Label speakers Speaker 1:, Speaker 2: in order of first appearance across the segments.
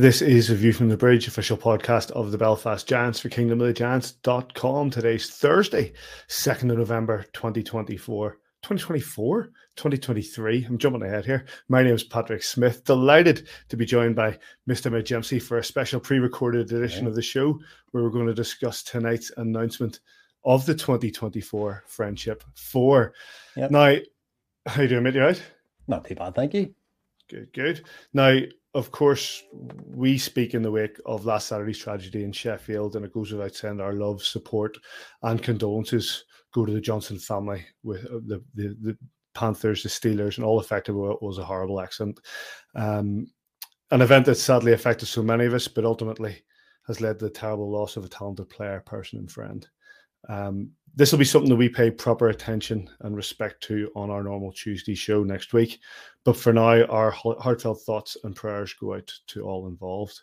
Speaker 1: This is a View from the Bridge, official podcast of the Belfast Giants for kingdomofthegiants.com. Today's Thursday, 2nd of November 2024. 2024? 2023. I'm jumping ahead here. My name is Patrick Smith. Delighted to be joined by Mr. Majemsi for a special pre recorded edition yeah. of the show where we're going to discuss tonight's announcement of the 2024 Friendship Four. Yep. Now, how you doing, mate? You right?
Speaker 2: Not too bad, thank you.
Speaker 1: Good, good. Now, of course, we speak in the wake of last Saturday's tragedy in Sheffield, and it goes without saying our love, support, and condolences go to the Johnson family with uh, the the, the Panthers, the Steelers, and all affected. It was a horrible accident, um, an event that sadly affected so many of us, but ultimately has led to the terrible loss of a talented player, person, and friend. Um, this will be something that we pay proper attention and respect to on our normal Tuesday show next week. But for now, our heartfelt thoughts and prayers go out to all involved.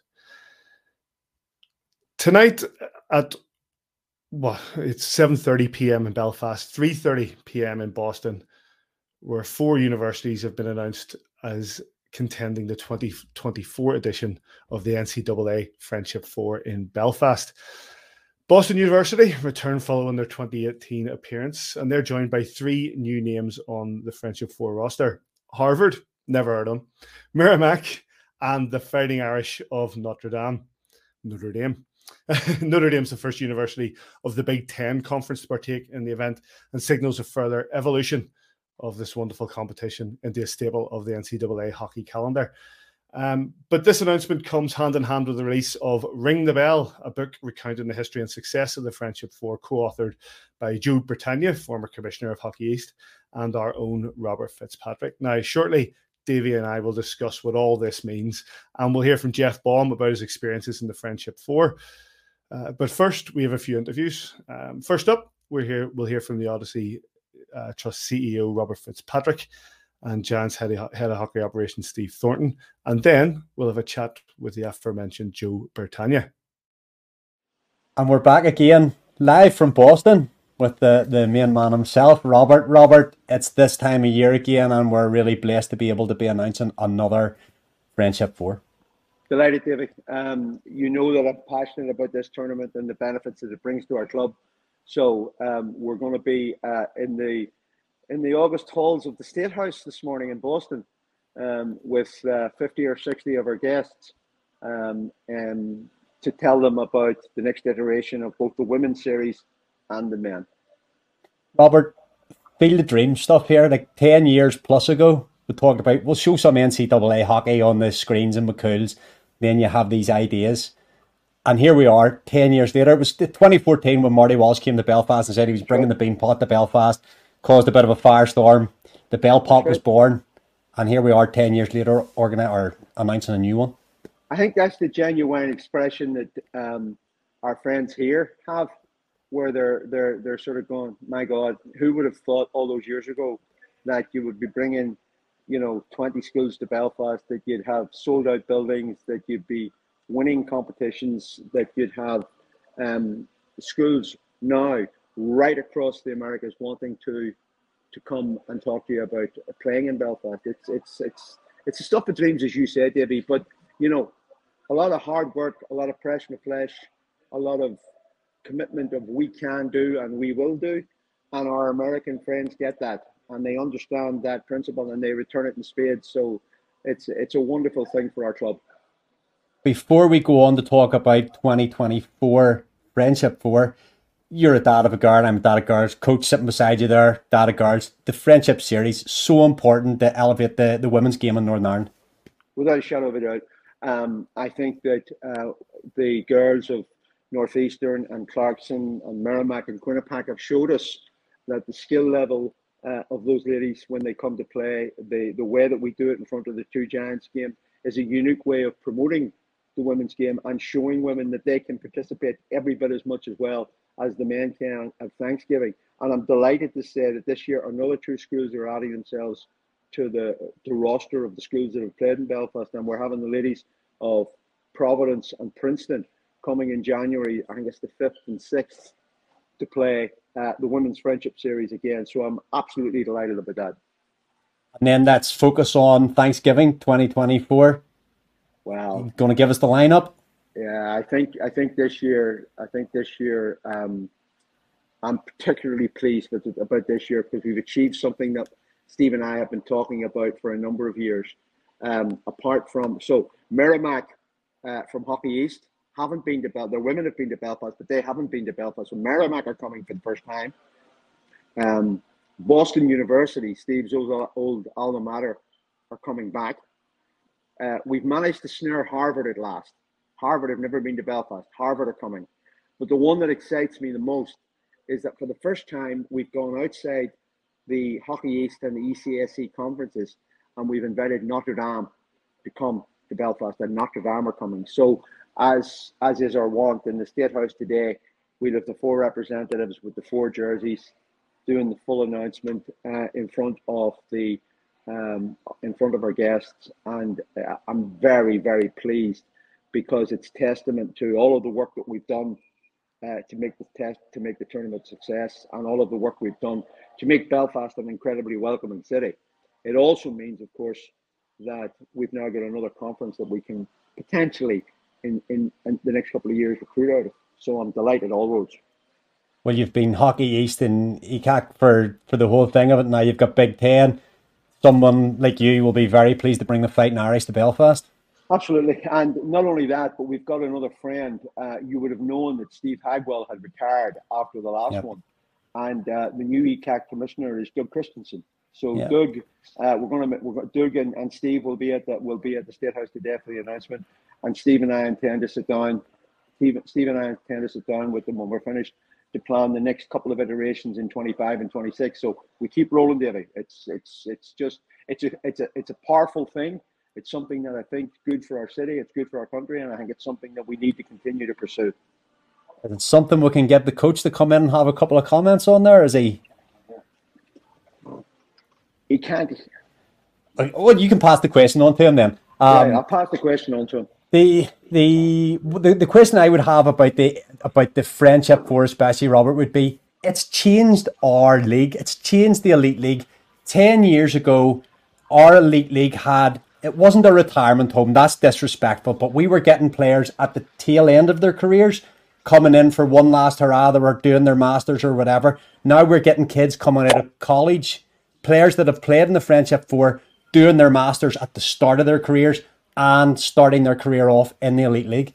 Speaker 1: Tonight uh, at well, it's 7:30 p.m. in Belfast, 3:30 p.m. in Boston, where four universities have been announced as contending the 2024 edition of the NCAA Friendship Four in Belfast. Boston University returned following their 2018 appearance, and they're joined by three new names on the Friendship Four roster Harvard, never heard of them, Merrimack, and the Fighting Irish of Notre Dame. Notre Dame. Notre Dame's the first university of the Big Ten conference to partake in the event and signals a further evolution of this wonderful competition into a staple of the NCAA hockey calendar. Um, but this announcement comes hand in hand with the release of Ring the Bell, a book recounting the history and success of the Friendship Four, co authored by Joe Bertagna, former commissioner of Hockey East, and our own Robert Fitzpatrick. Now, shortly, Davy and I will discuss what all this means, and we'll hear from Jeff Baum about his experiences in the Friendship Four. Uh, but first, we have a few interviews. Um, first up, we're here. We'll hear from the Odyssey uh, Trust CEO Robert Fitzpatrick and Giants head of, head of hockey operations Steve Thornton. And then we'll have a chat with the aforementioned Joe Bertagna.
Speaker 2: And we're back again, live from Boston with the, the main man himself, Robert. Robert, it's this time of year again, and we're really blessed to be able to be announcing another Friendship Four.
Speaker 3: Delighted, David. Um, you know that I'm passionate about this tournament and the benefits that it brings to our club. So um, we're going to be uh, in the in the August halls of the State House this morning in Boston um, with uh, 50 or 60 of our guests um, um, to tell them about the next iteration of both the women's series and the men.
Speaker 2: Robert, feel the dream stuff here, like 10 years plus ago, we talk about we'll show some NCAA hockey on the screens in McCool's. Then you have these ideas. And here we are, 10 years later. It was 2014 when Marty Walsh came to Belfast and said he was bringing the Beanpot to Belfast, caused a bit of a firestorm. The Bell Pot was born. And here we are, 10 years later, organi- or announcing a new one.
Speaker 3: I think that's the genuine expression that um, our friends here have, where they're they're they're sort of going, "My God, who would have thought all those years ago that you would be bringing, you know, twenty schools to Belfast, that you'd have sold out buildings, that you'd be winning competitions, that you'd have um, schools now right across the Americas wanting to to come and talk to you about playing in Belfast. It's it's it's it's the stuff of dreams, as you said, Debbie. But you know, a lot of hard work, a lot of pressure the flesh, a lot of commitment of we can do and we will do. And our American friends get that and they understand that principle and they return it in spades. So it's it's a wonderful thing for our club.
Speaker 2: Before we go on to talk about 2024 Friendship 4, you're a dad of a guard, I'm a dad of girls, coach sitting beside you there, dad of girls. The Friendship Series, so important to elevate the, the women's game in Northern Ireland.
Speaker 3: Without a shadow of a doubt. Um, I think that uh, the girls of Northeastern and Clarkson and Merrimack and Quinnipiac have showed us that the skill level uh, of those ladies when they come to play, the, the way that we do it in front of the two giants game is a unique way of promoting the women's game and showing women that they can participate every bit as much as well as the men can at Thanksgiving. And I'm delighted to say that this year another two schools are adding themselves to the the roster of the schools that have played in Belfast, and we're having the ladies of Providence and Princeton coming in January. I think it's the fifth and sixth to play uh, the Women's Friendship Series again. So I'm absolutely delighted about that.
Speaker 2: And then that's focus on Thanksgiving 2024.
Speaker 3: Wow.
Speaker 2: Going to give us the lineup?
Speaker 3: Yeah, I think I think this year I think this year um, I'm particularly pleased with about this year because we've achieved something that Steve and I have been talking about for a number of years. Um, apart from so Merrimack uh, from Hockey East haven't been to Belfast. Their women have been to Belfast, but they haven't been to Belfast. So Merrimack are coming for the first time. Um, Boston University, Steve's old, old alma mater, are coming back. Uh, we've managed to snare Harvard at last. Harvard have never been to Belfast. Harvard are coming. But the one that excites me the most is that for the first time, we've gone outside the Hockey East and the ECAC conferences, and we've invited Notre Dame to come to Belfast, and Notre Dame are coming. So as as is our want in the State House today, we have the four representatives with the four jerseys doing the full announcement uh, in front of the um, in front of our guests, and uh, I'm very very pleased because it's testament to all of the work that we've done uh, to make the test to make the tournament success, and all of the work we've done to make Belfast an incredibly welcoming city. It also means, of course, that we've now got another conference that we can potentially in, in, in the next couple of years recruit out of. So I'm delighted all roads.
Speaker 2: Well, you've been Hockey East and ECAC for, for the whole thing of it. Now you've got Big Ten. Someone like you will be very pleased to bring the Fighting Irish to Belfast.
Speaker 3: Absolutely. And not only that, but we've got another friend. Uh, you would have known that Steve Hagwell had retired after the last yep. one. And uh, the new ECAC commissioner is Doug Christiansen. So. Doug, uh, we're going to we're Doug and, and Steve will be at the will be at the State House today for the announcement. And Steve and I intend to sit down. Steve, Steve and I intend to sit down with them when we're finished to plan the next couple of iterations in 25 and 26. So we keep rolling, David. It's it's it's just it's a it's a it's a powerful thing. It's something that I think is good for our city. It's good for our country, and I think it's something that we need to continue to pursue.
Speaker 2: Is it something we can get the coach to come in and have a couple of comments on there? Is he?
Speaker 3: He can't.
Speaker 2: Well, you can pass the question on to him then.
Speaker 3: Um, yeah, I'll pass the question on to him.
Speaker 2: The, the the question I would have about the about the friendship four especially Robert would be it's changed our league. It's changed the elite league. Ten years ago, our elite league had it wasn't a retirement home. That's disrespectful. But we were getting players at the tail end of their careers coming in for one last hurrah. They were doing their masters or whatever. Now we're getting kids coming out of college, players that have played in the friendship four doing their masters at the start of their careers and starting their career off in the elite league.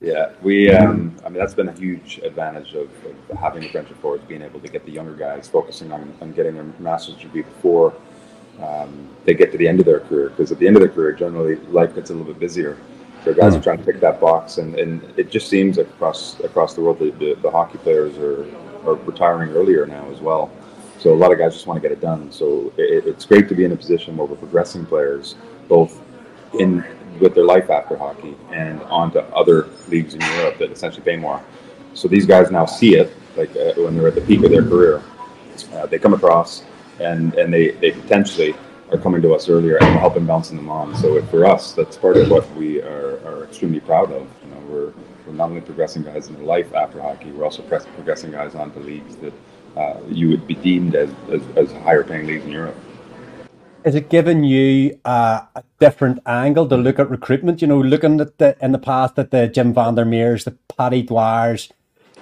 Speaker 4: Yeah, we. Um, I mean, that's been a huge advantage of, of having the Friendship Forwards being able to get the younger guys focusing on, on getting their master's degree before um, they get to the end of their career because at the end of their career, generally life gets a little bit busier. So guys are trying to pick that box, and, and it just seems like across across the world, the, the, the hockey players are, are retiring earlier now as well. So a lot of guys just want to get it done. So it, it's great to be in a position where we're progressing players both in with their life after hockey and onto other leagues in Europe that essentially pay more. So these guys now see it, like uh, when they're at the peak of their career, uh, they come across and and they they potentially are coming to us earlier and we're helping bouncing them on. So for us, that's part of what we are, are extremely proud of. You know, we're we're not only progressing guys in their life after hockey, we're also progressing guys onto leagues that uh, you would be deemed as, as, as higher paying leagues in Europe.
Speaker 2: Is it giving you uh, a different angle to look at recruitment? You know, looking at the in the past at the Jim Vandermeers, the Paddy Dwyers,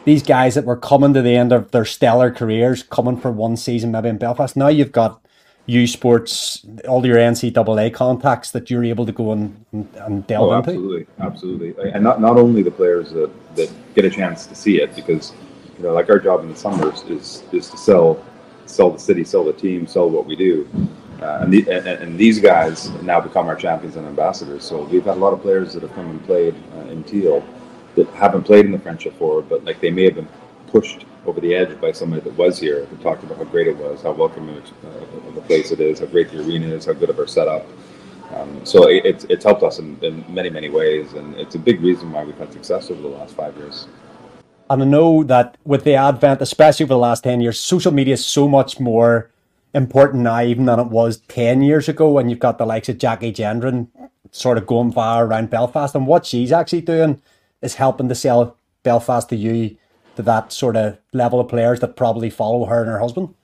Speaker 2: these guys that were coming to the end of their stellar careers, coming for one season maybe in Belfast. Now you've got U Sports, all your NCAA contacts that you're able to go and, and delve
Speaker 4: oh,
Speaker 2: into.
Speaker 4: Absolutely, absolutely, and not not only the players that, that get a chance to see it, because you know, like our job in the summers is is to sell sell the city, sell the team, sell what we do. Uh, and, the, and, and, these guys now become our champions and ambassadors. So we've had a lot of players that have come and played uh, in Teal that haven't played in the Friendship Four, but like they may have been pushed over the edge by somebody that was here who talked about how great it was, how welcoming uh, the place it is, how great the arena is, how good of our setup. Um, so it, it's, it's helped us in, in many, many ways, and it's a big reason why we've had success over the last five years.
Speaker 2: And I know that with the advent, especially over the last 10 years, social media is so much more important now even than it was 10 years ago. when you've got the likes of Jackie Gendron sort of going far around Belfast. And what she's actually doing is helping to sell Belfast to you to that sort of level of players that probably follow her and her husband.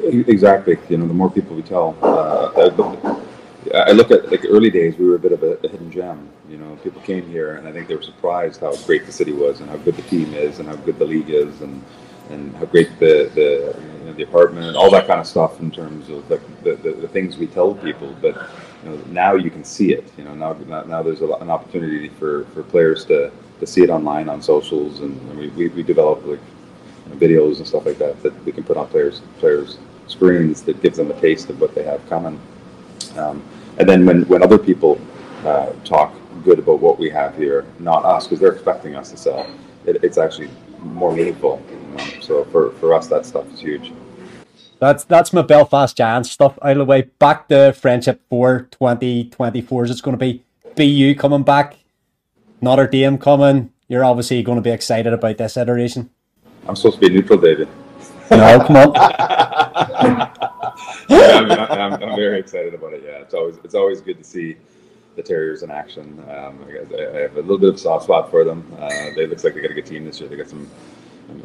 Speaker 4: Exactly. You know, the more people we tell, uh, I look at like early days, we were a bit of a, a, hidden gem. You know, people came here and I think they were surprised how great the city was and how good the team is and how good the league is and and how great the the, know, the apartment and all that kind of stuff in terms of like the, the, the, things we tell people. But you know, now you can see it. You know, now now there's an opportunity for, for players to, to see it online on socials and, and we, we, we develop like you know, videos and stuff like that that we can put on players players screens that gives them a taste of what they have coming. Um, and then when, when other people uh, talk good about what we have here, not us, because they're expecting us to sell, it, it's actually more meaningful. So for, for us, that stuff is huge.
Speaker 2: That's that's my Belfast Giants stuff out of the way. Back to Friendship 4 2024 is it's going to be BU coming back, Notre Dame coming. You're obviously going to be excited about this iteration.
Speaker 4: I'm supposed to be neutral, David.
Speaker 2: No, come on.
Speaker 4: yeah, I'm, I'm, I'm, very excited about it. Yeah, it's always it's always good to see the Terriers in action. Um, I, I, have a little bit of soft spot for them. Uh, they looks like they got a good team this year. They got some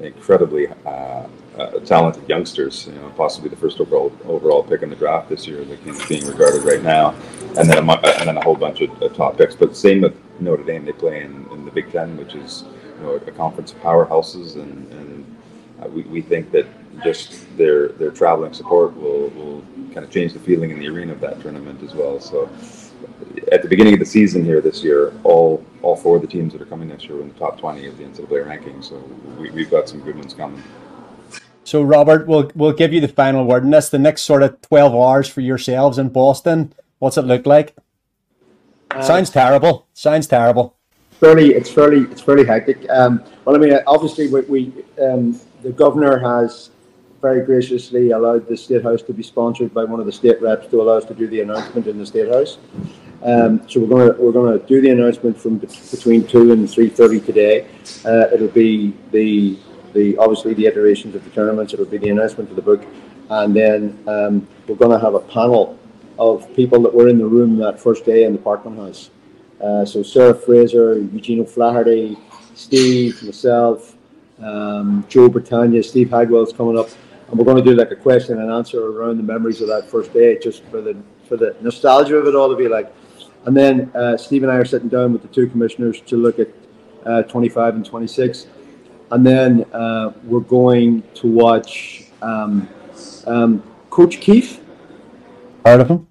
Speaker 4: incredibly uh, uh, talented youngsters. You know, possibly the first overall overall pick in the draft this year, like being regarded right now, and then a, and then a whole bunch of, of top picks. But same with Notre Dame. They play in, in the Big Ten, which is you know a conference of powerhouses, and, and uh, we, we think that just their their traveling support will, will kind of change the feeling in the arena of that tournament as well. So at the beginning of the season here this year, all all four of the teams that are coming next year are in the top 20 of the NCAA ranking. So we, we've got some good ones coming.
Speaker 2: So Robert, we'll we'll give you the final word in this. The next sort of 12 hours for yourselves in Boston. What's it look like? Uh, Sounds terrible. Sounds terrible.
Speaker 3: Fairly, it's fairly, it's fairly hectic. Um, well, I mean, obviously, we, we um, the governor has very graciously allowed the State House to be sponsored by one of the state reps to allow us to do the announcement in the State House. Um, so we're going to we're going to do the announcement from between two and three thirty today. Uh, it'll be the the obviously the iterations of the tournaments. It'll be the announcement of the book, and then um, we're going to have a panel of people that were in the room that first day in the Parkman House. Uh, so Sarah Fraser, Eugene O'Flaherty, Steve, myself, um, Joe Bertagna, Steve Hagwell's coming up and we're going to do like a question and answer around the memories of that first day, just for the for the nostalgia of it all to be like. And then uh, Steve and I are sitting down with the two commissioners to look at uh, 25 and 26, and then uh, we're going to watch um, um, Coach Keefe.
Speaker 2: Heard of him?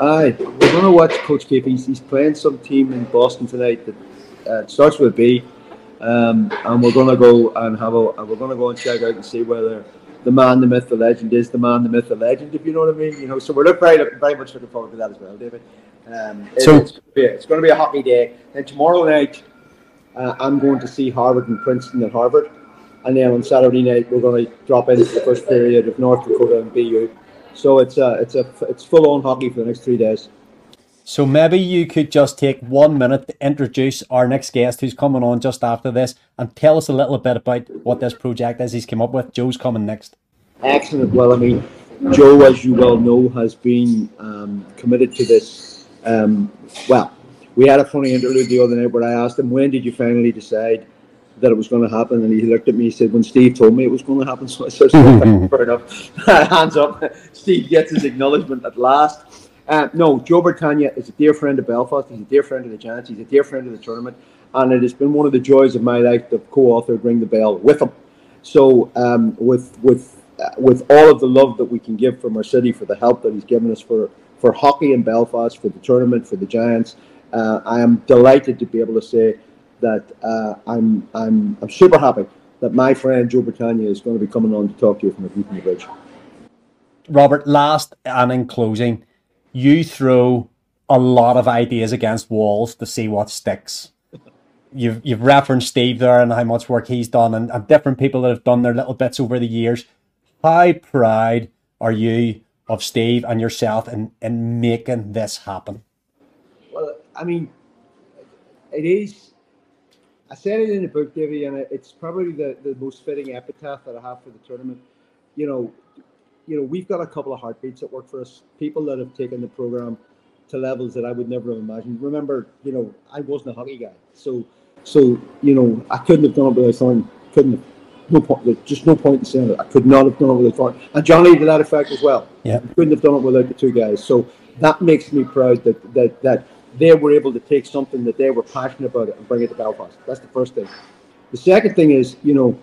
Speaker 3: Aye, we're going to watch Coach Keefe. He's, he's playing some team in Boston tonight that uh, starts with a B, um, and we're going to go and have a. We're going to go and check out and see whether the man, the myth, the legend is the man, the myth, the legend. If you know what I mean, you know. So we're very, very much looking forward to that as well, David. Um, so it's, it's, going to be a happy day. And tomorrow night, uh, I'm going to see Harvard and Princeton at Harvard, and then on Saturday night we're going to drop into the first period of North Dakota and BU. So it's a, it's a, it's full on hockey for the next three days.
Speaker 2: So maybe you could just take one minute to introduce our next guest who's coming on just after this and tell us a little bit about what this project is he's come up with. Joe's coming next.
Speaker 3: Excellent. Well, I mean, Joe, as you well know, has been um, committed to this. Um, well, we had a funny interlude the other night where I asked him, when did you finally decide that it was going to happen? And he looked at me, he said, when Steve told me it was going to happen. So I said, fair enough. Hands up. Steve gets his acknowledgement at last. Uh, no, Joe Bertagna is a dear friend of Belfast. He's a dear friend of the Giants. He's a dear friend of the tournament. And it has been one of the joys of my life to co-author Ring the Bell with him. So um, with with uh, with all of the love that we can give from our city for the help that he's given us for for hockey in Belfast, for the tournament, for the Giants, uh, I am delighted to be able to say that uh, I'm I'm I'm super happy that my friend Joe Bertagna is going to be coming on to talk to you from the the Bridge.
Speaker 2: Robert, last and in closing you throw a lot of ideas against walls to see what sticks. You've you've referenced Steve there and how much work he's done, and, and different people that have done their little bits over the years. How proud are you of Steve and yourself in, in making this happen?
Speaker 3: Well, I mean, it is. I said it in the book, Davey, and it's probably the, the most fitting epitaph that I have for the tournament. You know, you know, we've got a couple of heartbeats that work for us. People that have taken the program to levels that I would never have imagined. Remember, you know, I wasn't a hockey guy, so so you know, I couldn't have done it without Thorne. Couldn't have. No point. There's just no point in saying it. I could not have done it without Thorne. And Johnny to that effect as well.
Speaker 2: Yeah.
Speaker 3: couldn't have done it without the two guys. So that makes me proud that that that they were able to take something that they were passionate about it and bring it to Belfast. That's the first thing. The second thing is, you know,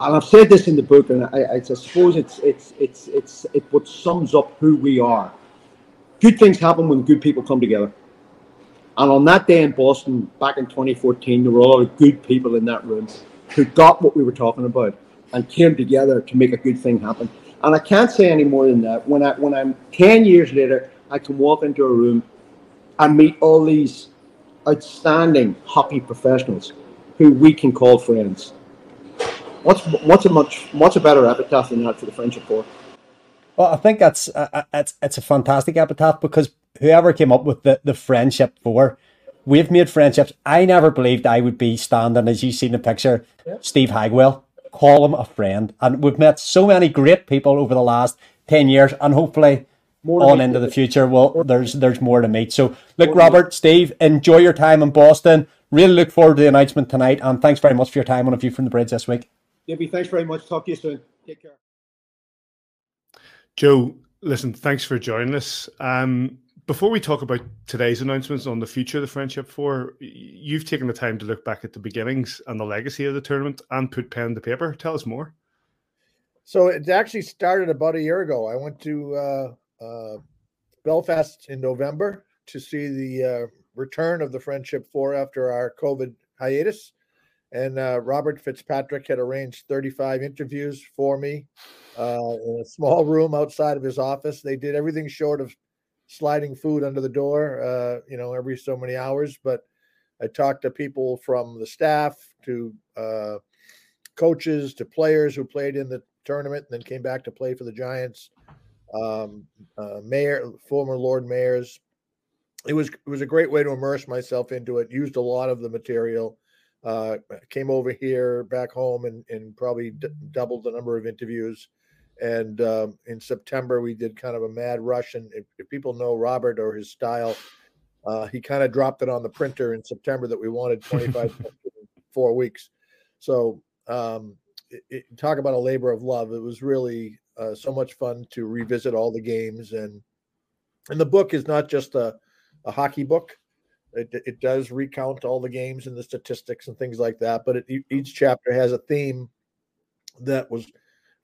Speaker 3: and I've said this in the book, and I, I, suppose it's it's it's it's it what sums up who we are. Good things happen when good people come together. And on that day in Boston, back in 2014, there were a lot of good people in that room who got what we were talking about and came together to make a good thing happen. And I can't say any more than that. When I when I'm 10 years later, I can walk into a room and meet all these outstanding hockey professionals who we can call friends what's what's a much what's a better epitaph than that for the friendship four?
Speaker 2: Well, I think that's uh, uh, it's it's a fantastic epitaph because whoever came up with the the friendship four, we've made friendships. I never believed I would be standing as you see in the picture, yeah. Steve Hagwell. Call him a friend, and we've met so many great people over the last ten years, and hopefully. More on into the future, well, there's there's more to meet. So, look, Robert, Steve, enjoy your time in Boston. Really look forward to the announcement tonight, and thanks very much for your time on a view from the bridge this week.
Speaker 3: Gibby, thanks very much. Talk to you soon. Take care.
Speaker 1: Joe, listen, thanks for joining us. Um, before we talk about today's announcements on the future of the Friendship Four, you've taken the time to look back at the beginnings and the legacy of the tournament and put pen to paper. Tell us more.
Speaker 5: So it actually started about a year ago. I went to uh, uh, Belfast in November to see the uh, return of the Friendship Four after our COVID hiatus and uh, Robert Fitzpatrick had arranged 35 interviews for me uh, in a small room outside of his office. They did everything short of sliding food under the door, uh, you know, every so many hours. But I talked to people from the staff to uh, coaches to players who played in the tournament and then came back to play for the Giants. Um, uh, mayor, former Lord mayors. It was it was a great way to immerse myself into it. Used a lot of the material uh, came over here back home and, and probably d- doubled the number of interviews. And um, in September, we did kind of a mad rush. And if, if people know Robert or his style, uh, he kind of dropped it on the printer in September that we wanted 25 four weeks. So um, it, it, talk about a labor of love. It was really uh, so much fun to revisit all the games and and the book is not just a, a hockey book. It, it does recount all the games and the statistics and things like that, but it, each chapter has a theme that was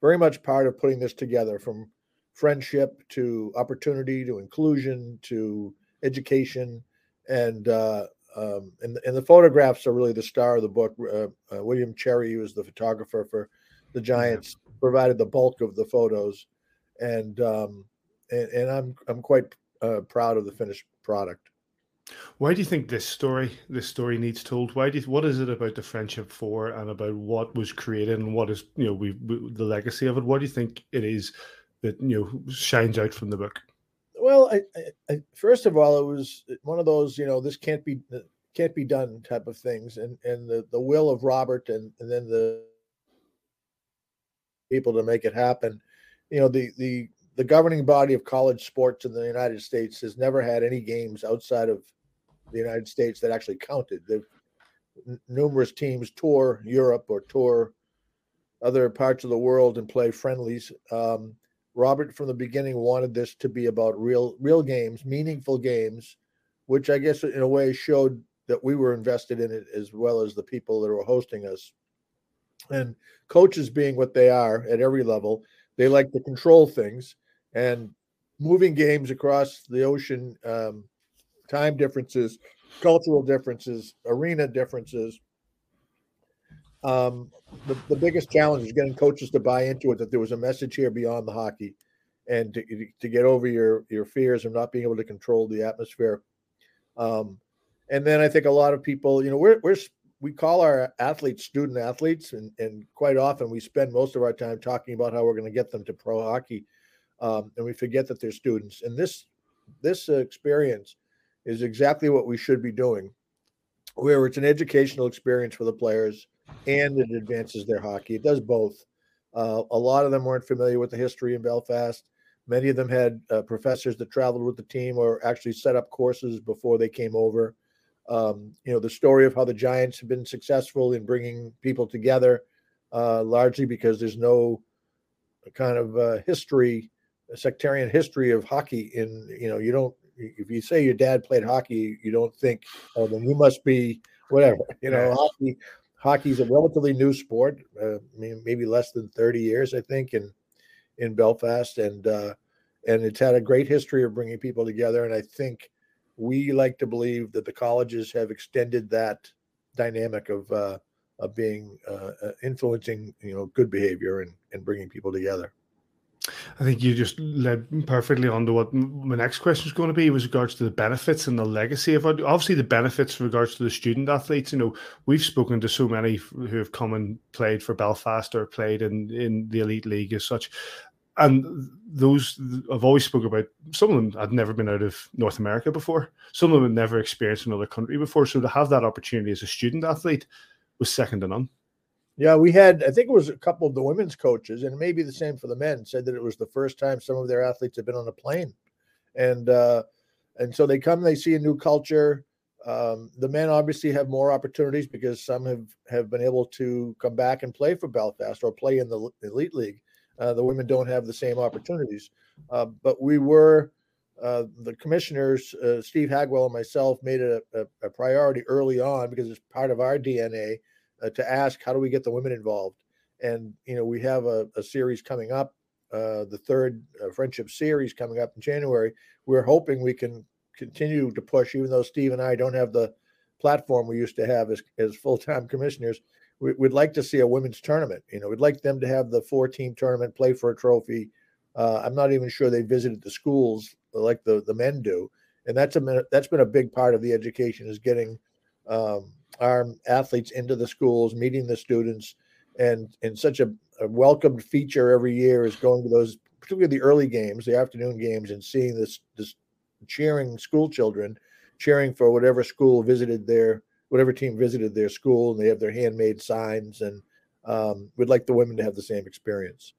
Speaker 5: very much part of putting this together from friendship to opportunity to inclusion to education and uh, um, and and the photographs are really the star of the book. Uh, uh, William Cherry, who was the photographer for the Giants, provided the bulk of the photos, and um, and, and I'm I'm quite uh, proud of the finished product.
Speaker 1: Why do you think this story this story needs told? Why do you, what is it about the friendship four and about what was created and what is you know we, we the legacy of it? What do you think it is that you know shines out from the book?
Speaker 5: Well, I, I, first of all, it was one of those you know this can't be can't be done type of things, and and the the will of Robert and and then the people to make it happen. You know the the the governing body of college sports in the United States has never had any games outside of the United States that actually counted. They've numerous teams tour Europe or tour other parts of the world and play friendlies. Um, Robert from the beginning wanted this to be about real real games, meaningful games, which I guess in a way showed that we were invested in it as well as the people that were hosting us. And coaches being what they are at every level, they like to control things and moving games across the ocean, um, time differences, cultural differences, arena differences. Um, the, the biggest challenge is getting coaches to buy into it that there was a message here beyond the hockey and to, to get over your your fears of not being able to control the atmosphere. Um, and then I think a lot of people, you know, we're, we're we call our athletes student athletes, and, and quite often we spend most of our time talking about how we're going to get them to pro hockey, um, and we forget that they're students. And this this experience is exactly what we should be doing, where it's an educational experience for the players and it advances their hockey. It does both. Uh, a lot of them weren't familiar with the history in Belfast. Many of them had uh, professors that traveled with the team or actually set up courses before they came over. Um, you know, the story of how the Giants have been successful in bringing people together, uh, largely because there's no kind of uh, history, sectarian history of hockey. In you know, you don't. If you say your dad played hockey, you don't think, oh, then you must be whatever. You know, hockey. Hockey's a relatively new sport. Uh, maybe less than 30 years, I think, in in Belfast, and uh, and it's had a great history of bringing people together. And I think we like to believe that the colleges have extended that dynamic of uh, of being uh, uh, influencing you know good behavior and, and bringing people together.
Speaker 1: I think you just led perfectly on to what my next question is going to be with regards to the benefits and the legacy of it. Obviously, the benefits with regards to the student athletes. You know, we've spoken to so many who have come and played for Belfast or played in, in the elite league as such and those I've always spoke about. Some of them had never been out of North America before. Some of them had never experienced another country before. So to have that opportunity as a student athlete was second to none.
Speaker 5: Yeah, we had. I think it was a couple of the women's coaches, and maybe the same for the men. Said that it was the first time some of their athletes had been on a plane, and uh, and so they come, they see a new culture. Um, the men obviously have more opportunities because some have have been able to come back and play for Belfast or play in the elite league. Uh, the women don't have the same opportunities. Uh, but we were, uh, the commissioners, uh, Steve Hagwell and myself, made it a, a, a, priority early on because it's part of our DNA uh, to ask how do we get the women involved. And you know we have a, a series coming up, uh, the third friendship series coming up in January. We're hoping we can continue to push, even though Steve and I don't have the platform we used to have as, as full-time commissioners we, would like to see a women's tournament. You know, we'd like them to have the four team tournament, play for a trophy. Uh, I'm not even sure they visited the schools like the the men do, and that's a that's been a big part of the education is getting um, our athletes into the schools, meeting the students, and and such a, a welcomed feature every year is going to those, particularly the early games, the afternoon games, and seeing this this cheering school children cheering for whatever school visited their whatever team visited their school and they have their handmade signs and um, we'd like the women to have the same experience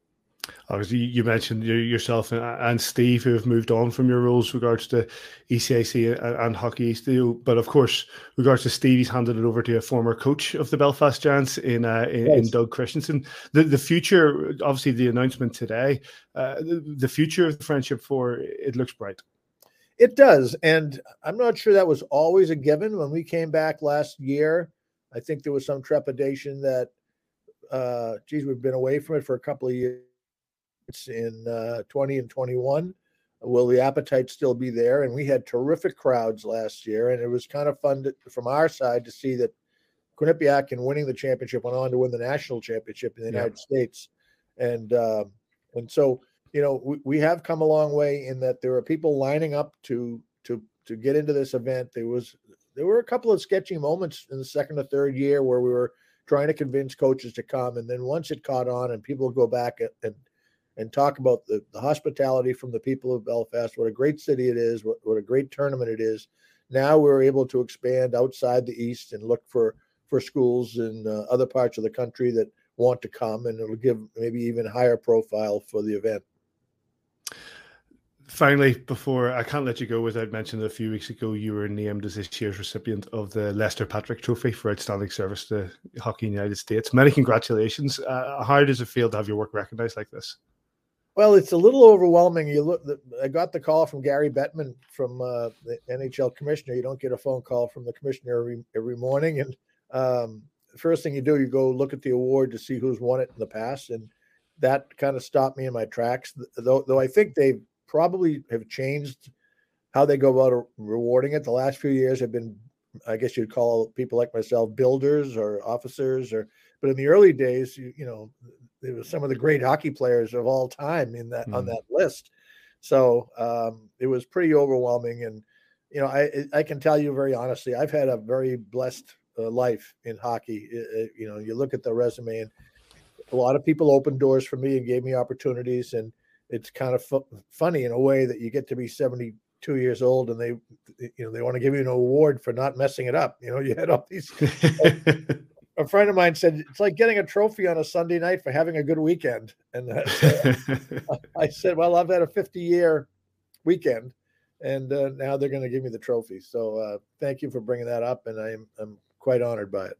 Speaker 1: obviously you mentioned yourself and Steve who have moved on from your roles regards to ECAC and Hockey East but of course regards to Steve he's handed it over to a former coach of the Belfast Giants in uh, in, yes. in, Doug Christiansen the the future obviously the announcement today uh, the, the future of the friendship four it looks bright
Speaker 5: it does. And I'm not sure that was always a given. When we came back last year, I think there was some trepidation that, uh, geez, we've been away from it for a couple of years in uh, 20 and 21. Will the appetite still be there? And we had terrific crowds last year, and it was kind of fun to, from our side to see that Quinnipiac, in winning the championship, went on to win the national championship in the United. States, and uh, and so you know we, we have come a long way in that there are people lining up to to to get into this event. There was there were a couple of sketchy moments in the second or third year where we were trying to convince coaches to come, and then once it caught on, and people go back and, and and talk about the, the hospitality from the people of Belfast, what a great city it is, what, what a great tournament it is. Now we're able to expand outside the East and look for for schools in uh, other parts of the country that want to come, and it'll give maybe even higher profile for the event.
Speaker 1: Finally, before I can't let you go without mentioning that a few weeks ago you were named as this year's recipient of the Lester Patrick Trophy for outstanding service to hockey in the United States. Many congratulations! Uh, how does it feel to have your work recognized like this?
Speaker 5: Well, it's a little overwhelming. You look. I got the call from Gary Bettman from uh, the NHL commissioner. You don't get a phone call from the commissioner every every morning, and um, first thing you do, you go look at the award to see who's won it in the past, and that kind of stopped me in my tracks. Though, though I think they probably have changed how they go about rewarding it. The last few years have been, I guess you'd call people like myself builders or officers, or but in the early days, you, you know, there was some of the great hockey players of all time in that mm. on that list. So um, it was pretty overwhelming, and you know, I I can tell you very honestly, I've had a very blessed uh, life in hockey. It, it, you know, you look at the resume, and a lot of people opened doors for me and gave me opportunities, and it's kind of fu- funny in a way that you get to be seventy two years old and they you know they want to give you an award for not messing it up you know you had all these a friend of mine said it's like getting a trophy on a Sunday night for having a good weekend. And uh, I said, well, I've had a 50 year weekend, and uh, now they're going to give me the trophy. So uh, thank you for bringing that up, and I'm I'm quite honored by it.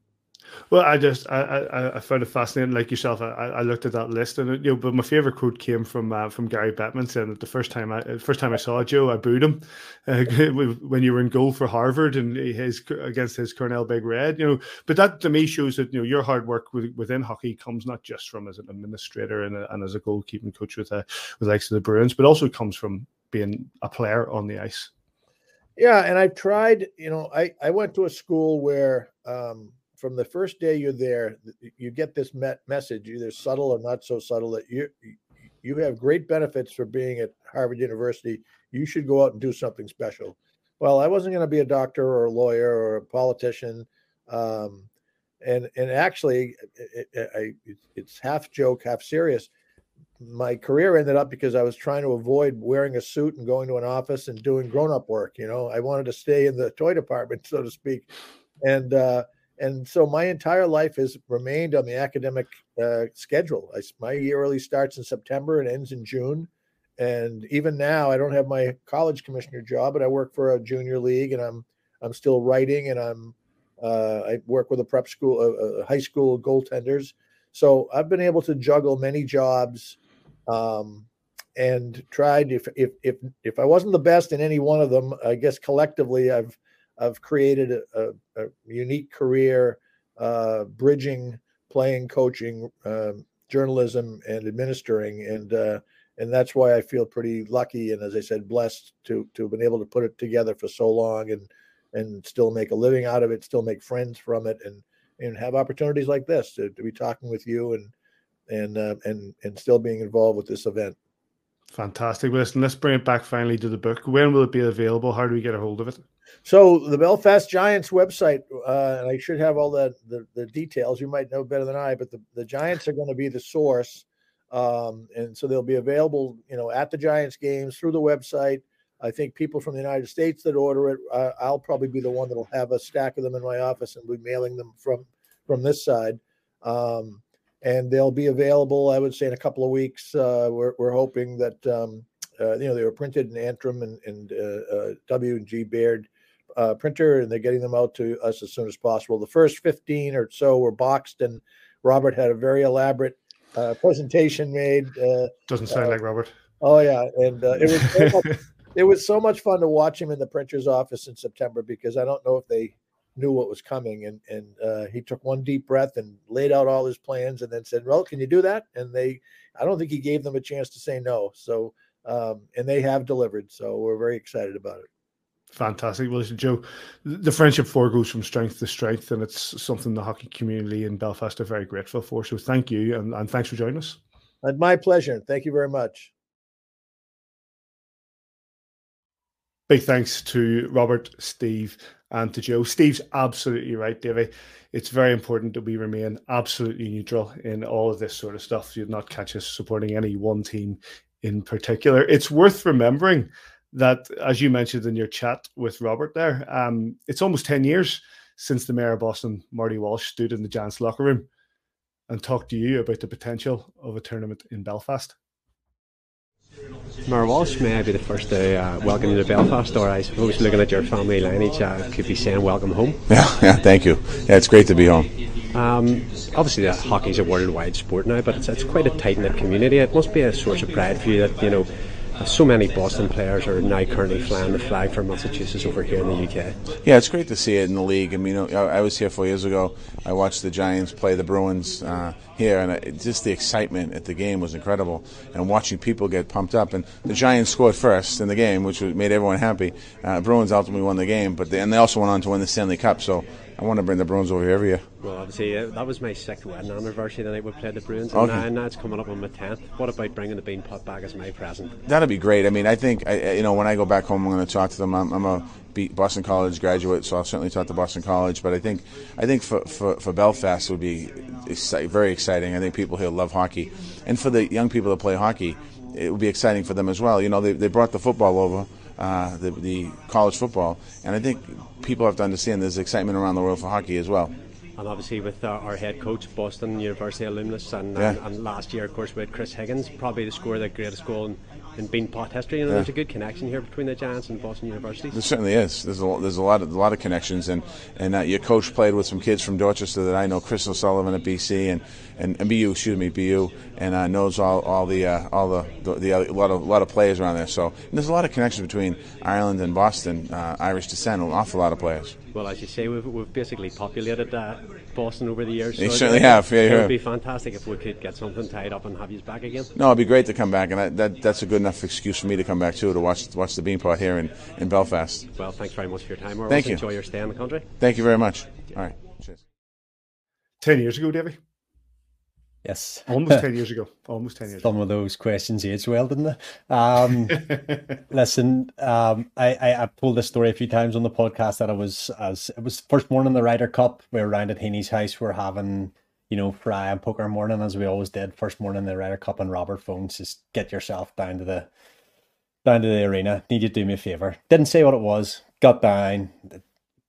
Speaker 1: Well, I just I, I, I found it fascinating. Like yourself, I, I looked at that list, and you know, but my favorite quote came from uh, from Gary Bettman saying that the first time I first time I saw Joe, I booed him uh, when you were in goal for Harvard and his against his Cornell Big Red. You know, but that to me shows that you know your hard work within hockey comes not just from as an administrator and, a, and as a goalkeeping coach with a uh, with likes of the Bruins, but also comes from being a player on the ice.
Speaker 5: Yeah, and I've tried. You know, I I went to a school where. Um, from the first day you're there, you get this message, either subtle or not so subtle, that you you have great benefits for being at Harvard University. You should go out and do something special. Well, I wasn't going to be a doctor or a lawyer or a politician, um, and and actually, it, it, it's half joke, half serious. My career ended up because I was trying to avoid wearing a suit and going to an office and doing grown-up work. You know, I wanted to stay in the toy department, so to speak, and uh, and so my entire life has remained on the academic uh, schedule. I, my year really starts in September and ends in June. And even now, I don't have my college commissioner job, but I work for a junior league, and I'm I'm still writing, and I'm uh, I work with a prep school, uh high school goaltenders. So I've been able to juggle many jobs, um, and tried. If if if if I wasn't the best in any one of them, I guess collectively I've I've created a, a, unique career uh, bridging playing, coaching, um, journalism, and administering, and uh, and that's why I feel pretty lucky and, as I said, blessed to to have been able to put it together for so long and and still make a living out of it, still make friends from it, and and have opportunities like this to, to be talking with you and and uh, and and still being involved with this event.
Speaker 1: Fantastic. Listen, let's bring it back finally to the book. When will it be available? How do we get a hold of it?
Speaker 5: So the Belfast Giants website, uh, and I should have all the, the, the details. You might know better than I, but the, the Giants are going to be the source, um, and so they'll be available, you know, at the Giants games through the website. I think people from the United States that order it, uh, I'll probably be the one that'll have a stack of them in my office and be mailing them from from this side. Um, and they'll be available, I would say, in a couple of weeks. Uh, we're, we're hoping that um, uh, you know they were printed in Antrim and, and uh, uh, W and G Baird uh, printer, and they're getting them out to us as soon as possible. The first 15 or so were boxed, and Robert had a very elaborate uh, presentation made. Uh,
Speaker 1: Doesn't sound uh, like Robert.
Speaker 5: Oh yeah, and uh, it was so much, it was so much fun to watch him in the printer's office in September because I don't know if they knew what was coming, and and uh, he took one deep breath and laid out all his plans, and then said, "Well, can you do that?" And they, I don't think he gave them a chance to say no. So um, and they have delivered. So we're very excited about it.
Speaker 1: Fantastic. Well, listen, Joe, the Friendship Four goes from strength to strength, and it's something the hockey community in Belfast are very grateful for. So thank you, and, and thanks for joining us.
Speaker 5: And my pleasure. Thank you very much.
Speaker 1: Big thanks to Robert, Steve, and to Joe. Steve's absolutely right, Davey. It's very important that we remain absolutely neutral in all of this sort of stuff. You'd not catch us supporting any one team in particular. It's worth remembering that, as you mentioned in your chat with Robert there, um, it's almost 10 years since the mayor of Boston, Marty Walsh, stood in the Giants locker room and talked to you about the potential of a tournament in Belfast.
Speaker 6: Mayor Walsh, may I be the first to uh, welcome you to Belfast, or I suppose looking at your family lineage, uh, could be saying welcome home.
Speaker 7: Yeah, yeah, thank you. Yeah, it's great to be home.
Speaker 6: Um, obviously, the hockey's a worldwide sport now, but it's, it's quite a tight knit community. It must be a source of pride for you that you know so many Boston players are now currently flying the flag for Massachusetts over here in the UK.
Speaker 7: Yeah, it's great to see it in the league. I mean, I was here four years ago. I watched the Giants play the Bruins uh, here, and just the excitement at the game was incredible. And watching people get pumped up, and the Giants scored first in the game, which made everyone happy. Uh, Bruins ultimately won the game, but they, and they also went on to win the Stanley Cup. So I want to bring the Bruins over here every year.
Speaker 6: Well, obviously, uh, that was my sixth wedding anniversary the night we played the Bruins, and, okay. now, now it's coming up on my tenth. What about bringing the Beanpot back as my present?
Speaker 7: That'd be great. I mean, I think I, you know when I go back home, I'm going to talk to them. I'm, I'm a Boston College graduate, so I'll certainly talk to Boston College. But I think I think for, for, for Belfast it would be very exciting. I think people here love hockey, and for the young people that play hockey, it would be exciting for them as well. You know, they, they brought the football over uh, the, the college football. And I think people have to understand there's excitement around the world for hockey as well.
Speaker 6: And obviously, with uh, our head coach, Boston University alumnus, and, yeah. and, and, last year, of course, with Chris Higgins, probably the score the greatest goal in, in Beanpot history. You know, yeah. there's a good connection here between the Giants and Boston University.
Speaker 7: There certainly is. There's a, there's a lot of a lot of connections, and and uh, your coach played with some kids from Dorchester that I know, Chris O'Sullivan at BC, and, and, and BU, excuse me, BU, and uh, knows all, all the uh, all the, the, the a lot of a lot of players around there. So there's a lot of connections between Ireland and Boston, uh, Irish descent, an awful lot of players.
Speaker 6: Well, as you say, we've, we've basically populated uh, Boston over the years.
Speaker 7: So certainly have. Yeah,
Speaker 6: it
Speaker 7: would
Speaker 6: be fantastic if we could get something tied up and have you back again.
Speaker 7: No, it'd be great to come back, and I, that that's a good enough excuse for me to come back too to watch watch the Beanpot here in, in Belfast.
Speaker 6: Well, thanks very much for your time. We're
Speaker 7: Thank you.
Speaker 6: Enjoy your stay in the country.
Speaker 7: Thank you very much. All right. Cheers.
Speaker 1: Ten years ago, Davy.
Speaker 2: Yes.
Speaker 1: Almost 10 years ago. Almost 10 years
Speaker 2: Some
Speaker 1: ago.
Speaker 2: of those questions aged well, didn't they? Um, listen, um, I, I, I told this story a few times on the podcast that I was, as it was first morning in the Ryder Cup. We were around at Heaney's house. We are having, you know, fry and poker morning as we always did. First morning the Ryder Cup and Robert phones, just get yourself down to the, down to the arena. Need you to do me a favor. Didn't say what it was. Got down.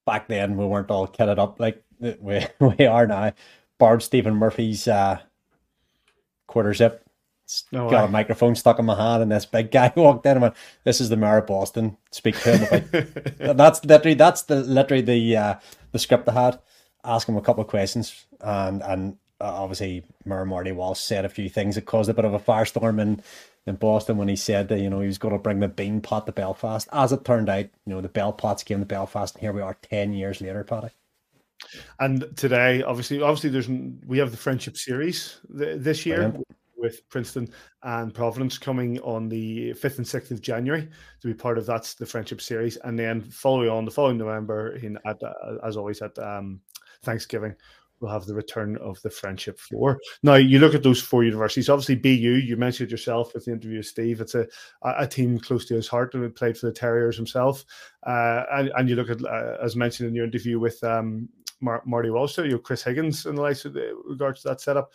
Speaker 2: Back then we weren't all kitted up like we, we are now. Borrowed Stephen Murphy's, uh, quarter zip. No got way. a microphone stuck in my hand, and this big guy walked in and went, "This is the mayor of Boston. Speak to him." About... that's literally that's the literally the uh, the script I had. Ask him a couple of questions, and and uh, obviously Mayor Marty Walsh said a few things that caused a bit of a firestorm in in Boston when he said that you know he was going to bring the Beanpot to Belfast. As it turned out, you know the Bell Pots came to Belfast, and here we are ten years later, Paddy.
Speaker 1: And today, obviously, obviously, there's we have the friendship series this year with Princeton and Providence coming on the fifth and sixth of January to be part of that's the friendship series, and then following on the following November in at uh, as always at um, Thanksgiving. We'll have the return of the Friendship Four. Now, you look at those four universities. Obviously, BU. You mentioned yourself with the interview with Steve. It's a a team close to his heart, and played for the Terriers himself. Uh, and, and you look at, uh, as mentioned in your interview with um, Mar- Marty Walsh, you know, Chris Higgins and the likes of the, regards to that setup.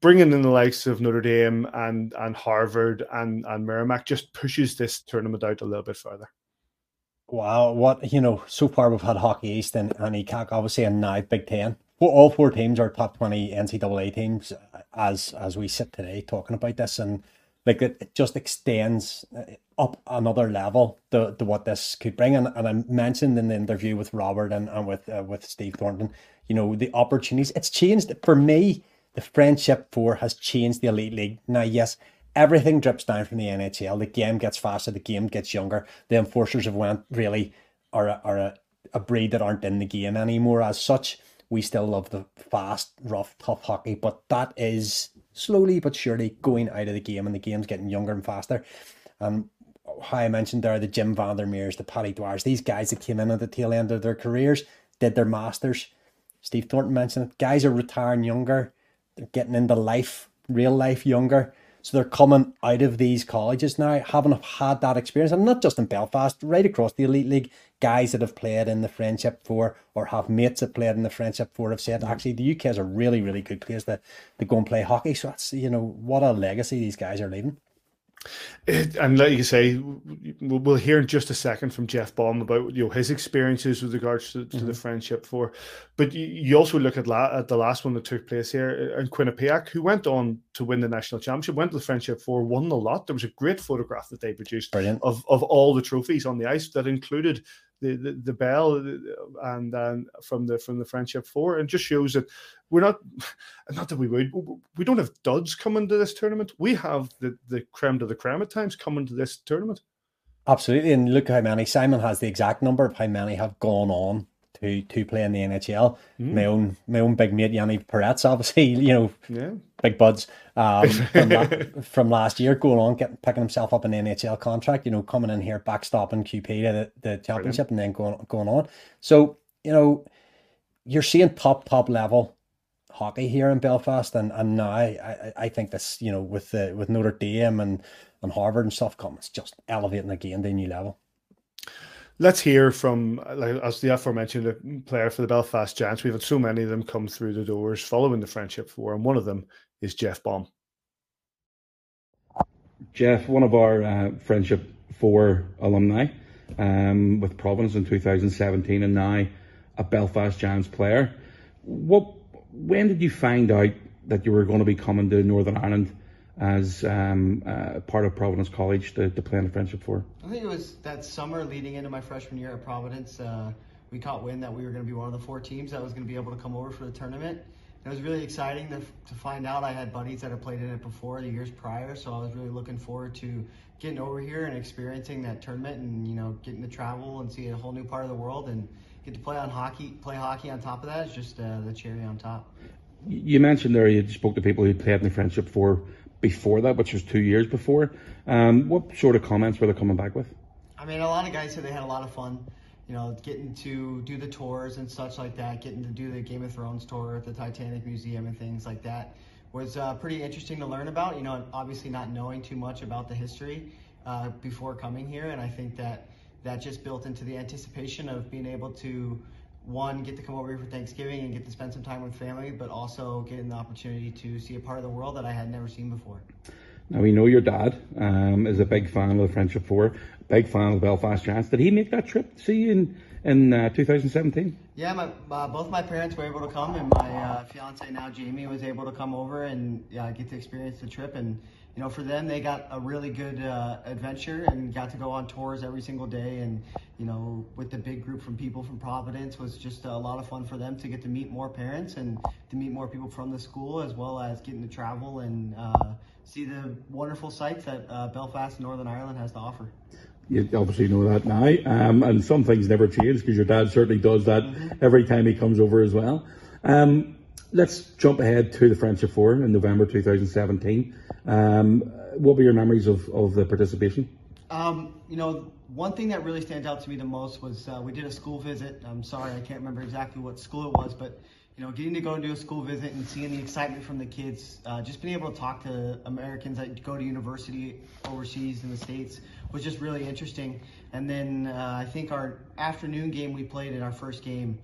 Speaker 1: Bringing in the likes of Notre Dame and and Harvard and and Merrimack just pushes this tournament out a little bit further.
Speaker 2: Wow, what you know, so far we've had Hockey East and, and ECAC, obviously, and now Big Ten. Well, all four teams are top twenty NCAA teams as as we sit today talking about this, and like it, it just extends uh, up another level to, to what this could bring. And, and I mentioned in the interview with Robert and, and with uh, with Steve Thornton, you know, the opportunities. It's changed for me. The Friendship Four has changed the Elite League. Now, yes, everything drips down from the NHL. The game gets faster. The game gets younger. The enforcers have went really are a, are a, a breed that aren't in the game anymore. As such, we still love the fast, rough, tough hockey, but that is slowly but surely going out of the game, and the game's getting younger and faster. And how I mentioned there, the Jim Vandermeers, the Paddy Dwyers, these guys that came in at the tail end of their careers, did their masters. Steve Thornton mentioned it. Guys are retiring younger, they're getting into life, real life younger. So they're coming out of these colleges now, having had that experience, and not just in Belfast, right across the Elite League. Guys that have played in the Friendship Four or have mates that played in the Friendship Four have said, actually, the UK is a really, really good place to, to go and play hockey. So that's, you know, what a legacy these guys are leaving.
Speaker 1: It, and like you say, we'll hear in just a second from Jeff Baum about you know his experiences with regards to, to mm-hmm. the friendship four. But you, you also look at, la, at the last one that took place here in Quinnipiac, who went on to win the national championship, went to the friendship four, won a lot. There was a great photograph that they produced
Speaker 2: Brilliant.
Speaker 1: of of all the trophies on the ice that included the, the, the bell and then from the from the friendship four and just shows that we're not not that we would we don't have duds coming to this tournament we have the the creme de the creme at times coming to this tournament
Speaker 2: absolutely and look how many simon has the exact number of how many have gone on to to play in the NHL. Mm. My own my own big mate Yanni Perets, obviously, you know,
Speaker 1: yeah.
Speaker 2: Big buds um, from, la- from last year, going on getting picking himself up an NHL contract. You know, coming in here backstopping QP to the, the championship Brilliant. and then going going on. So you know, you're seeing top top level hockey here in Belfast, and and now I, I think this you know with the with Notre Dame and and Harvard and stuff coming, it's just elevating again to a new level
Speaker 1: let's hear from, like, as the aforementioned player for the Belfast Giants. We've had so many of them come through the doors following the Friendship Four, and one of them is Jeff Baum.
Speaker 8: Jeff, one of our uh, Friendship Four alumni um, with Providence in 2017, and now a Belfast Giants player. What? When did you find out that you were going to be coming to Northern Ireland as um, uh, part of Providence College to, to play in the Friendship Four?
Speaker 9: I think it was that summer leading into my freshman year at Providence. Uh, we caught wind that we were going to be one of the four teams that was going to be able to come over for the tournament. It was really exciting to, to find out I had buddies that had played in it before the years prior, so I was really looking forward to getting over here and experiencing that tournament and you know getting to travel and see a whole new part of the world and get to play on hockey play hockey on top of that is just uh, the cherry on top.
Speaker 8: You mentioned there you spoke to people who played in the Friendship Four before that, which was two years before. Um, what sort of comments were they coming back with?
Speaker 9: I mean, a lot of guys said they had a lot of fun. You know, getting to do the tours and such like that, getting to do the Game of Thrones tour at the Titanic Museum and things like that was uh, pretty interesting to learn about. You know, obviously not knowing too much about the history uh, before coming here, and I think that that just built into the anticipation of being able to one, get to come over here for Thanksgiving and get to spend some time with family, but also getting the opportunity to see a part of the world that I had never seen before.
Speaker 8: Now we know your dad um, is a big fan of the Friendship Four, big fan of Belfast Giants. Did he make that trip to see you in in uh, 2017?
Speaker 9: Yeah, my, uh, both my parents were able to come, and my uh, fiance now Jamie was able to come over and get to experience the trip. And you know, for them, they got a really good uh, adventure and got to go on tours every single day. And you know, with the big group from people from Providence, was just a lot of fun for them to get to meet more parents and to meet more people from the school, as well as getting to travel and uh, see the wonderful sights that Belfast and Northern Ireland has to offer.
Speaker 8: You obviously know that now, um, and some things never change because your dad certainly does that mm-hmm. every time he comes over as well. Um, let's jump ahead to the Friendship Four in November 2017. Um, what were your memories of, of the participation?
Speaker 9: Um, you know, one thing that really stands out to me the most was uh, we did a school visit. I'm sorry, I can't remember exactly what school it was, but you know, getting to go and do a school visit and seeing the excitement from the kids, uh, just being able to talk to Americans that go to university overseas in the States was just really interesting. And then uh, I think our afternoon game we played in our first game,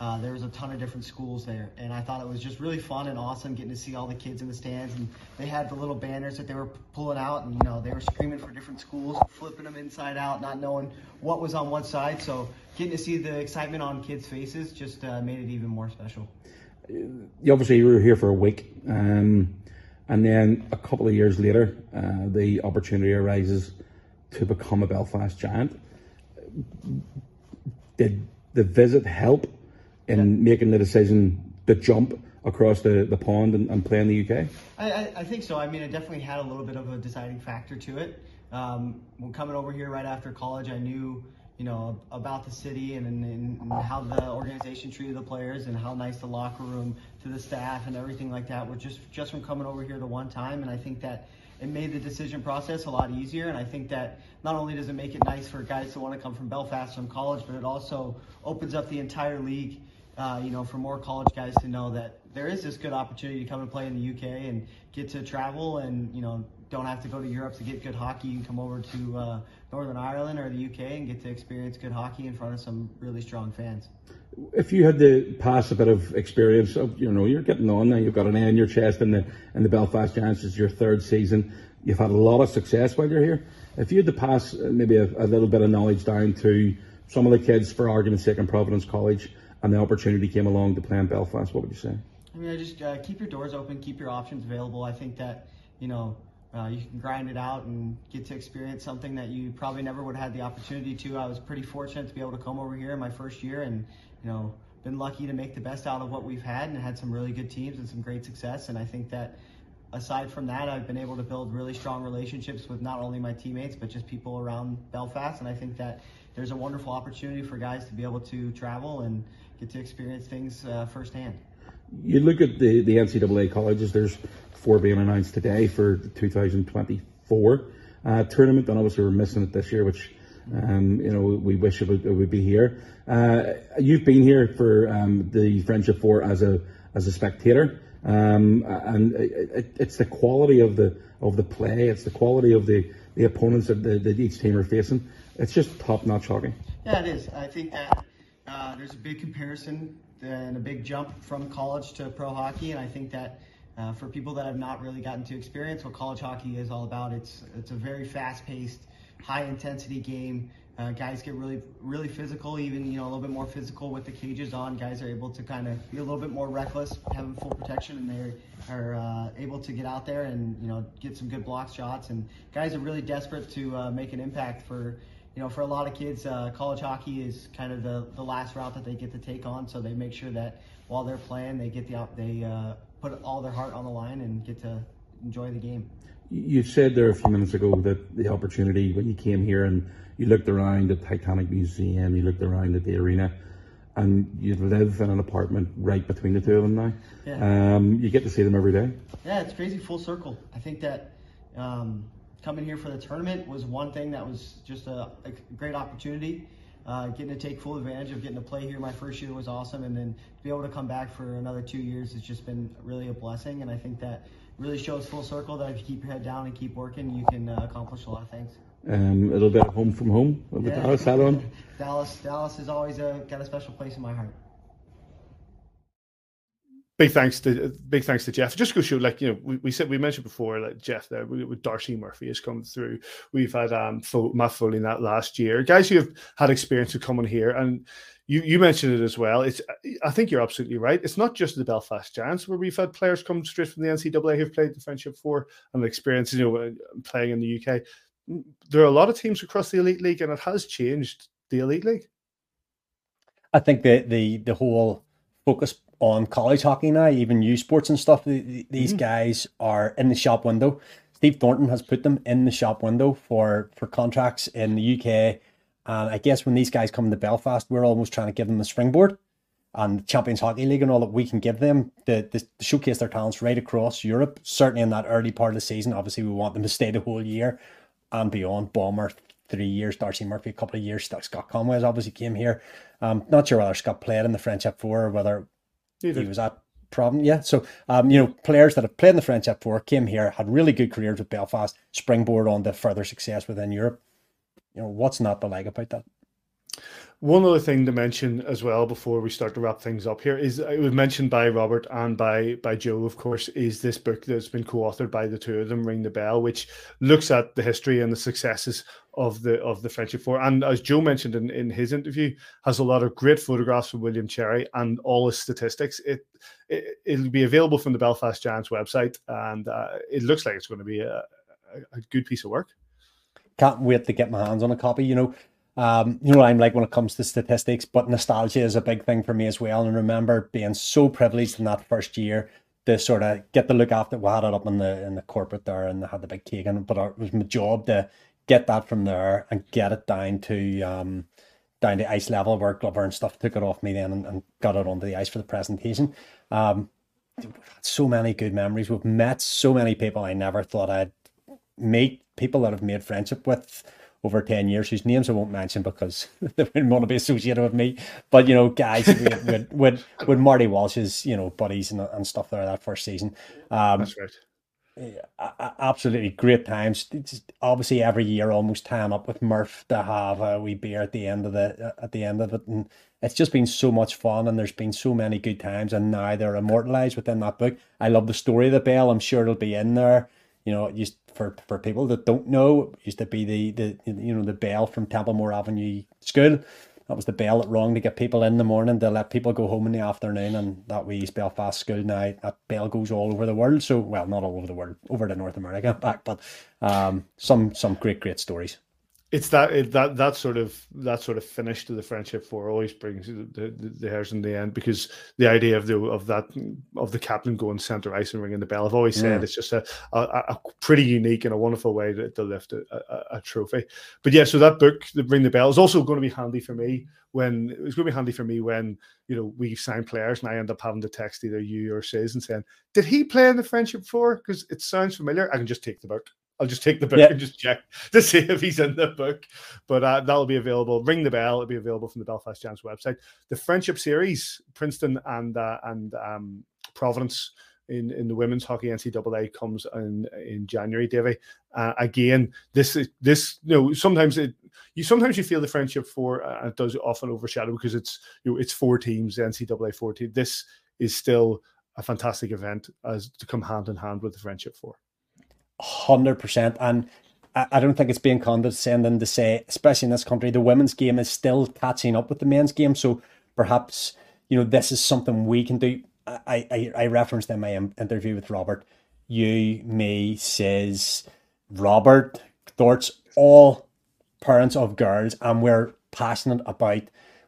Speaker 9: uh, there was a ton of different schools there, and I thought it was just really fun and awesome getting to see all the kids in the stands. And they had the little banners that they were pulling out, and you know they were screaming for different schools, flipping them inside out, not knowing what was on what side. So getting to see the excitement on kids' faces just uh, made it even more special.
Speaker 8: You obviously you were here for a week, um, and then a couple of years later, uh, the opportunity arises to become a Belfast Giant. Did the visit help? in yeah. making the decision to jump across the, the pond and, and play in the UK?
Speaker 9: I, I, think so. I mean, it definitely had a little bit of a deciding factor to it. Um, when coming over here right after college, I knew you know, about the city and, and, and, how the organization treated the players and how nice the locker room to the staff and everything like that were just just from coming over here the one time. And I think that it made the decision process a lot easier. And I think that not only does it make it nice for guys to want to come from Belfast from college, but it also opens up the entire league. Uh, you know, for more college guys to know that there is this good opportunity to come and play in the UK and get to travel and you know don't have to go to Europe to get good hockey. You can come over to uh, Northern Ireland or the UK and get to experience good hockey in front of some really strong fans.
Speaker 8: If you had to pass a bit of experience, of, you know, you're getting on now. You've got an A in your chest in the in the Belfast Giants. It's your third season. You've had a lot of success while you're here. If you had to pass uh, maybe a, a little bit of knowledge down to some of the kids, for argument's sake, in Providence College, and the opportunity came along to play in Belfast, what would you say?
Speaker 9: I mean, I just uh, keep your doors open, keep your options available. I think that you know uh, you can grind it out and get to experience something that you probably never would have had the opportunity to. I was pretty fortunate to be able to come over here in my first year and, you know, been lucky to make the best out of what we've had and had some really good teams and some great success. And I think that aside from that, I've been able to build really strong relationships with not only my teammates, but just people around Belfast. And I think that there's a wonderful opportunity for guys to be able to travel and get to experience things uh, firsthand.
Speaker 8: You look at the, the NCAA colleges, there's four being announced today for the 2024 uh, tournament, and obviously we're missing it this year, which um, you know we wish it would, it would be here. Uh, you've been here for um, the Friendship Four as a as a spectator, um, and it, it's the quality of the of the play, it's the quality of the, the opponents that, the, that each team are facing. It's just top notch hockey.
Speaker 9: Yeah, it is. I think that uh, there's a big comparison and a big jump from college to pro hockey, and I think that uh, for people that have not really gotten to experience what college hockey is all about, it's it's a very fast-paced, high-intensity game. Uh, guys get really really physical, even you know a little bit more physical with the cages on. Guys are able to kind of be a little bit more reckless, having full protection, and they are uh, able to get out there and you know get some good block shots. And guys are really desperate to uh, make an impact for you know, for a lot of kids, uh, college hockey is kind of the, the last route that they get to take on. So they make sure that while they're playing, they get the they uh, put all their heart on the line and get to enjoy the game.
Speaker 8: You said there a few minutes ago that the opportunity when you came here and you looked around the Titanic Museum, you looked around at the arena, and you live in an apartment right between the two of them now. Yeah. Um, you get to see them every day.
Speaker 9: Yeah, it's crazy full circle. I think that um, coming here for the tournament was one thing that was just a, a great opportunity. Uh, getting to take full advantage of getting to play here my first year was awesome, and then to be able to come back for another two years has just been really a blessing. And I think that really shows full circle that if you keep your head down and keep working, you can uh, accomplish a lot of things.
Speaker 8: Um, a little bit of home from home with yeah. Dallas.
Speaker 9: Dallas, Dallas has always uh, got a special place in my heart
Speaker 1: big thanks to big thanks to Jeff. Just go show, like you know, we, we said we mentioned before, like Jeff there with Darcy Murphy has come through. We've had um Matt Foley in that last year. Guys who have had experience come on here, and you you mentioned it as well. It's I think you're absolutely right. It's not just the Belfast Giants where we've had players come straight from the NCAA who've played the Friendship Four and experience, you know, playing in the UK. There are a lot of teams across the Elite League, and it has changed the Elite League.
Speaker 2: I think the the the whole focus on college hockey now, even U Sports and stuff. These mm-hmm. guys are in the shop window. Steve Thornton has put them in the shop window for for contracts in the UK. And I guess when these guys come to Belfast, we're almost trying to give them a springboard and Champions Hockey League and all that we can give them to, to, to, showcase their talents right across Europe. Certainly in that early part of the season, obviously we want them to stay the whole year and beyond. Bomber three years, Darcy Murphy a couple of years, Scott Conway has obviously came here. Um, not sure whether Scott played in the Friendship Four or whether he was at problem. Yeah. So, um, you know, players that have played in the Friendship Four came here, had really good careers with Belfast, springboard on to further success within Europe. You know, what's not to like about that?
Speaker 1: One other thing to mention as well before we start to wrap things up here is it was mentioned by Robert and by by Joe, of course, is this book that's been co-authored by the two of them, Ring the Bell, which looks at the history and the successes of the of the Friendship Four. And as Joe mentioned in, in his interview, has a lot of great photographs of William Cherry and all his statistics. It, it it'll be available from the Belfast Giants website, and uh, it looks like it's going to be a, a good piece of work.
Speaker 2: Can't wait to get my hands on a copy. You know um, you know, I'm like when it comes to statistics, but nostalgia is a big thing for me as well. And I remember being so privileged in that first year to sort of get the look after we had it up in the in the corporate there and they had the big cake and but it was my job to get that from there and get it down to um, down to ice level where Glover and stuff took it off me then and, and got it onto the ice for the presentation. Um, we've had so many good memories. We've met so many people I never thought I'd meet, people that I've made friendship with over 10 years whose names I won't mention because they wouldn't want to be associated with me. But, you know, guys with, with, with, with Marty Walsh's, you know, buddies and, and stuff there that first season. Um,
Speaker 1: That's right.
Speaker 2: Absolutely great times. It's obviously, every year almost tying up with Murph to have a wee beer at the end of the at the end of it, and it's just been so much fun. And there's been so many good times, and now they're immortalized within that book. I love the story of the bell. I'm sure it'll be in there. You know, used for for people that don't know, used to be the the you know the bell from Templemore Avenue School that was the bell that rang to get people in the morning to let people go home in the afternoon. And that we East Belfast school now, that bell goes all over the world. So, well, not all over the world, over to North America back, but um, some some great, great stories
Speaker 1: it's that it, that that sort of that sort of finish to the friendship four always brings the, the, the hairs in the end because the idea of the of that of the captain going center ice and ringing the bell. I've always said it's just a, a, a pretty unique and a wonderful way to, to lift a, a, a, trophy. But yeah, so that book, the ring the bell, is also going to be handy for me when it's going to be handy for me when you know we sign players and I end up having to text either you or Says and saying, "Did he play in the friendship four?" Because it sounds familiar. I can just take the book. I'll just take the book and just check to see if he's in the book. But uh, that'll be available. Ring the bell. It'll be available from the Belfast Giants website. The friendship series, Princeton and uh, and um, Providence in, in the women's hockey NCAA comes in in January, Davy. Uh, again, this is this you know sometimes it you sometimes you feel the friendship four uh, it does often overshadow because it's you know it's four teams the NCAA four teams. This is still a fantastic event as to come hand in hand with the friendship four
Speaker 2: hundred percent. And I, don't think it's being condescending to say, especially in this country, the women's game is still catching up with the men's game. So perhaps you know this is something we can do. I I, I referenced in my interview with Robert. You, me, says Robert, Thorts, all parents of girls, and we're passionate about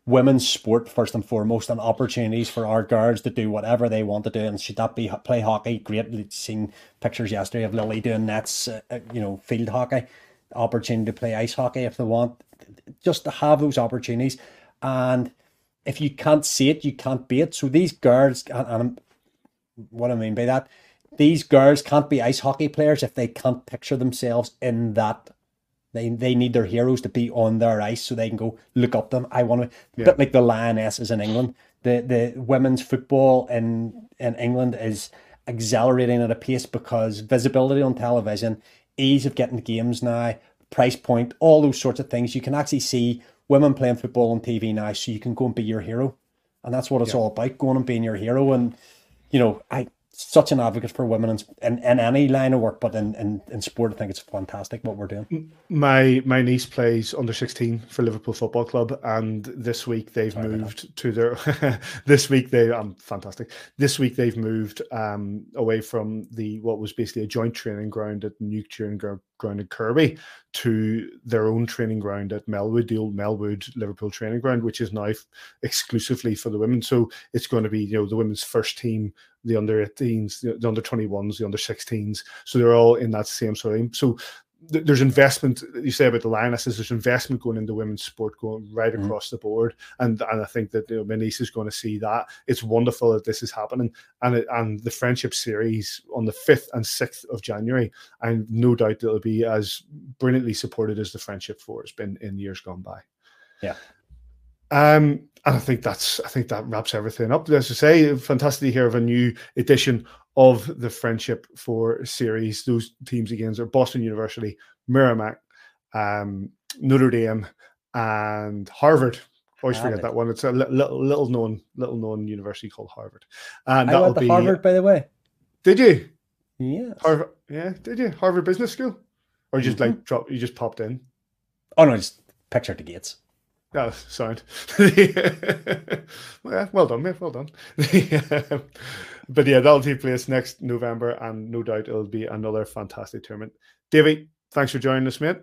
Speaker 2: women's sport first and foremost and opportunities for our girls to do whatever they want to do. And should that be play hockey great. We've seen pictures yesterday of lily doing nets uh, uh, you know field hockey opportunity to play ice hockey if they want. Just to have those opportunities. And if you can't see it you can't be it. So these girls and, and what i mean by that these girls can't be ice hockey players if they can't picture themselves in that they they need their heroes to be on their ice so they can go look up them. I want to yeah. bit like the Lionesses in England. The the women's football in in England is accelerating at a pace because visibility on television, ease of getting the games now, price point, all those sorts of things. You can actually see women playing football on TV now, so you can go and be your hero, and that's what it's yeah. all about: going and being your hero. And you know, I such an advocate for women in, in, in, any line of work, but in, in, in sport, I think it's fantastic what we're doing.
Speaker 1: My my niece plays under sixteen for Liverpool Football Club, and this week they've Sorry moved to their. this week they I'm um, fantastic. This week they've moved um, away from the what was basically a joint training ground at New Training Ground ground in Kirkby to their own training ground at Melwood, the old Melwood Liverpool training ground, which is now f- exclusively for the women. So it's going to be, you know, the women's first team, the under 18s, the under 21s, the under 16s. So they're all in that same sort of. So there's investment you say about the lionesses there's investment going into women's sport going right mm-hmm. across the board. And and i think that you know, my niece is going to see that. It's wonderful that this is happening. And it, and the friendship series on the 5th and 6th of january and no doubt it'll be as brilliantly supported as the friendship four has been in years gone by.
Speaker 2: Yeah.
Speaker 1: Um and I think that's I think that wraps everything up. As I say, fantastic to hear of a new edition of the Friendship Four series. Those teams again are Boston University, Merrimack, um, Notre Dame, and Harvard. I always forget that one. It's a little, little known little known university called Harvard. And
Speaker 2: I went to be, Harvard, by the way.
Speaker 1: Did you?
Speaker 2: Yeah.
Speaker 1: Harvard, yeah. Did you Harvard Business School, or just mm-hmm. like drop? You just popped in.
Speaker 2: Oh no, just picture the gates.
Speaker 1: Oh, signed. well, well done, mate. Well done. but yeah, that'll take place next November, and no doubt it'll be another fantastic tournament. Davy, thanks for joining us, mate.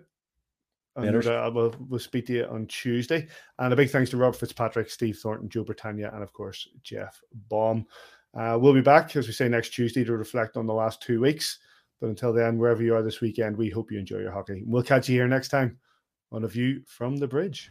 Speaker 1: And uh, we'll, we'll speak to you on Tuesday. And a big thanks to Rob Fitzpatrick, Steve Thornton, Joe Bertagna, and of course, Jeff Baum. Uh, we'll be back, as we say, next Tuesday to reflect on the last two weeks. But until then, wherever you are this weekend, we hope you enjoy your hockey. We'll catch you here next time on A View from the Bridge.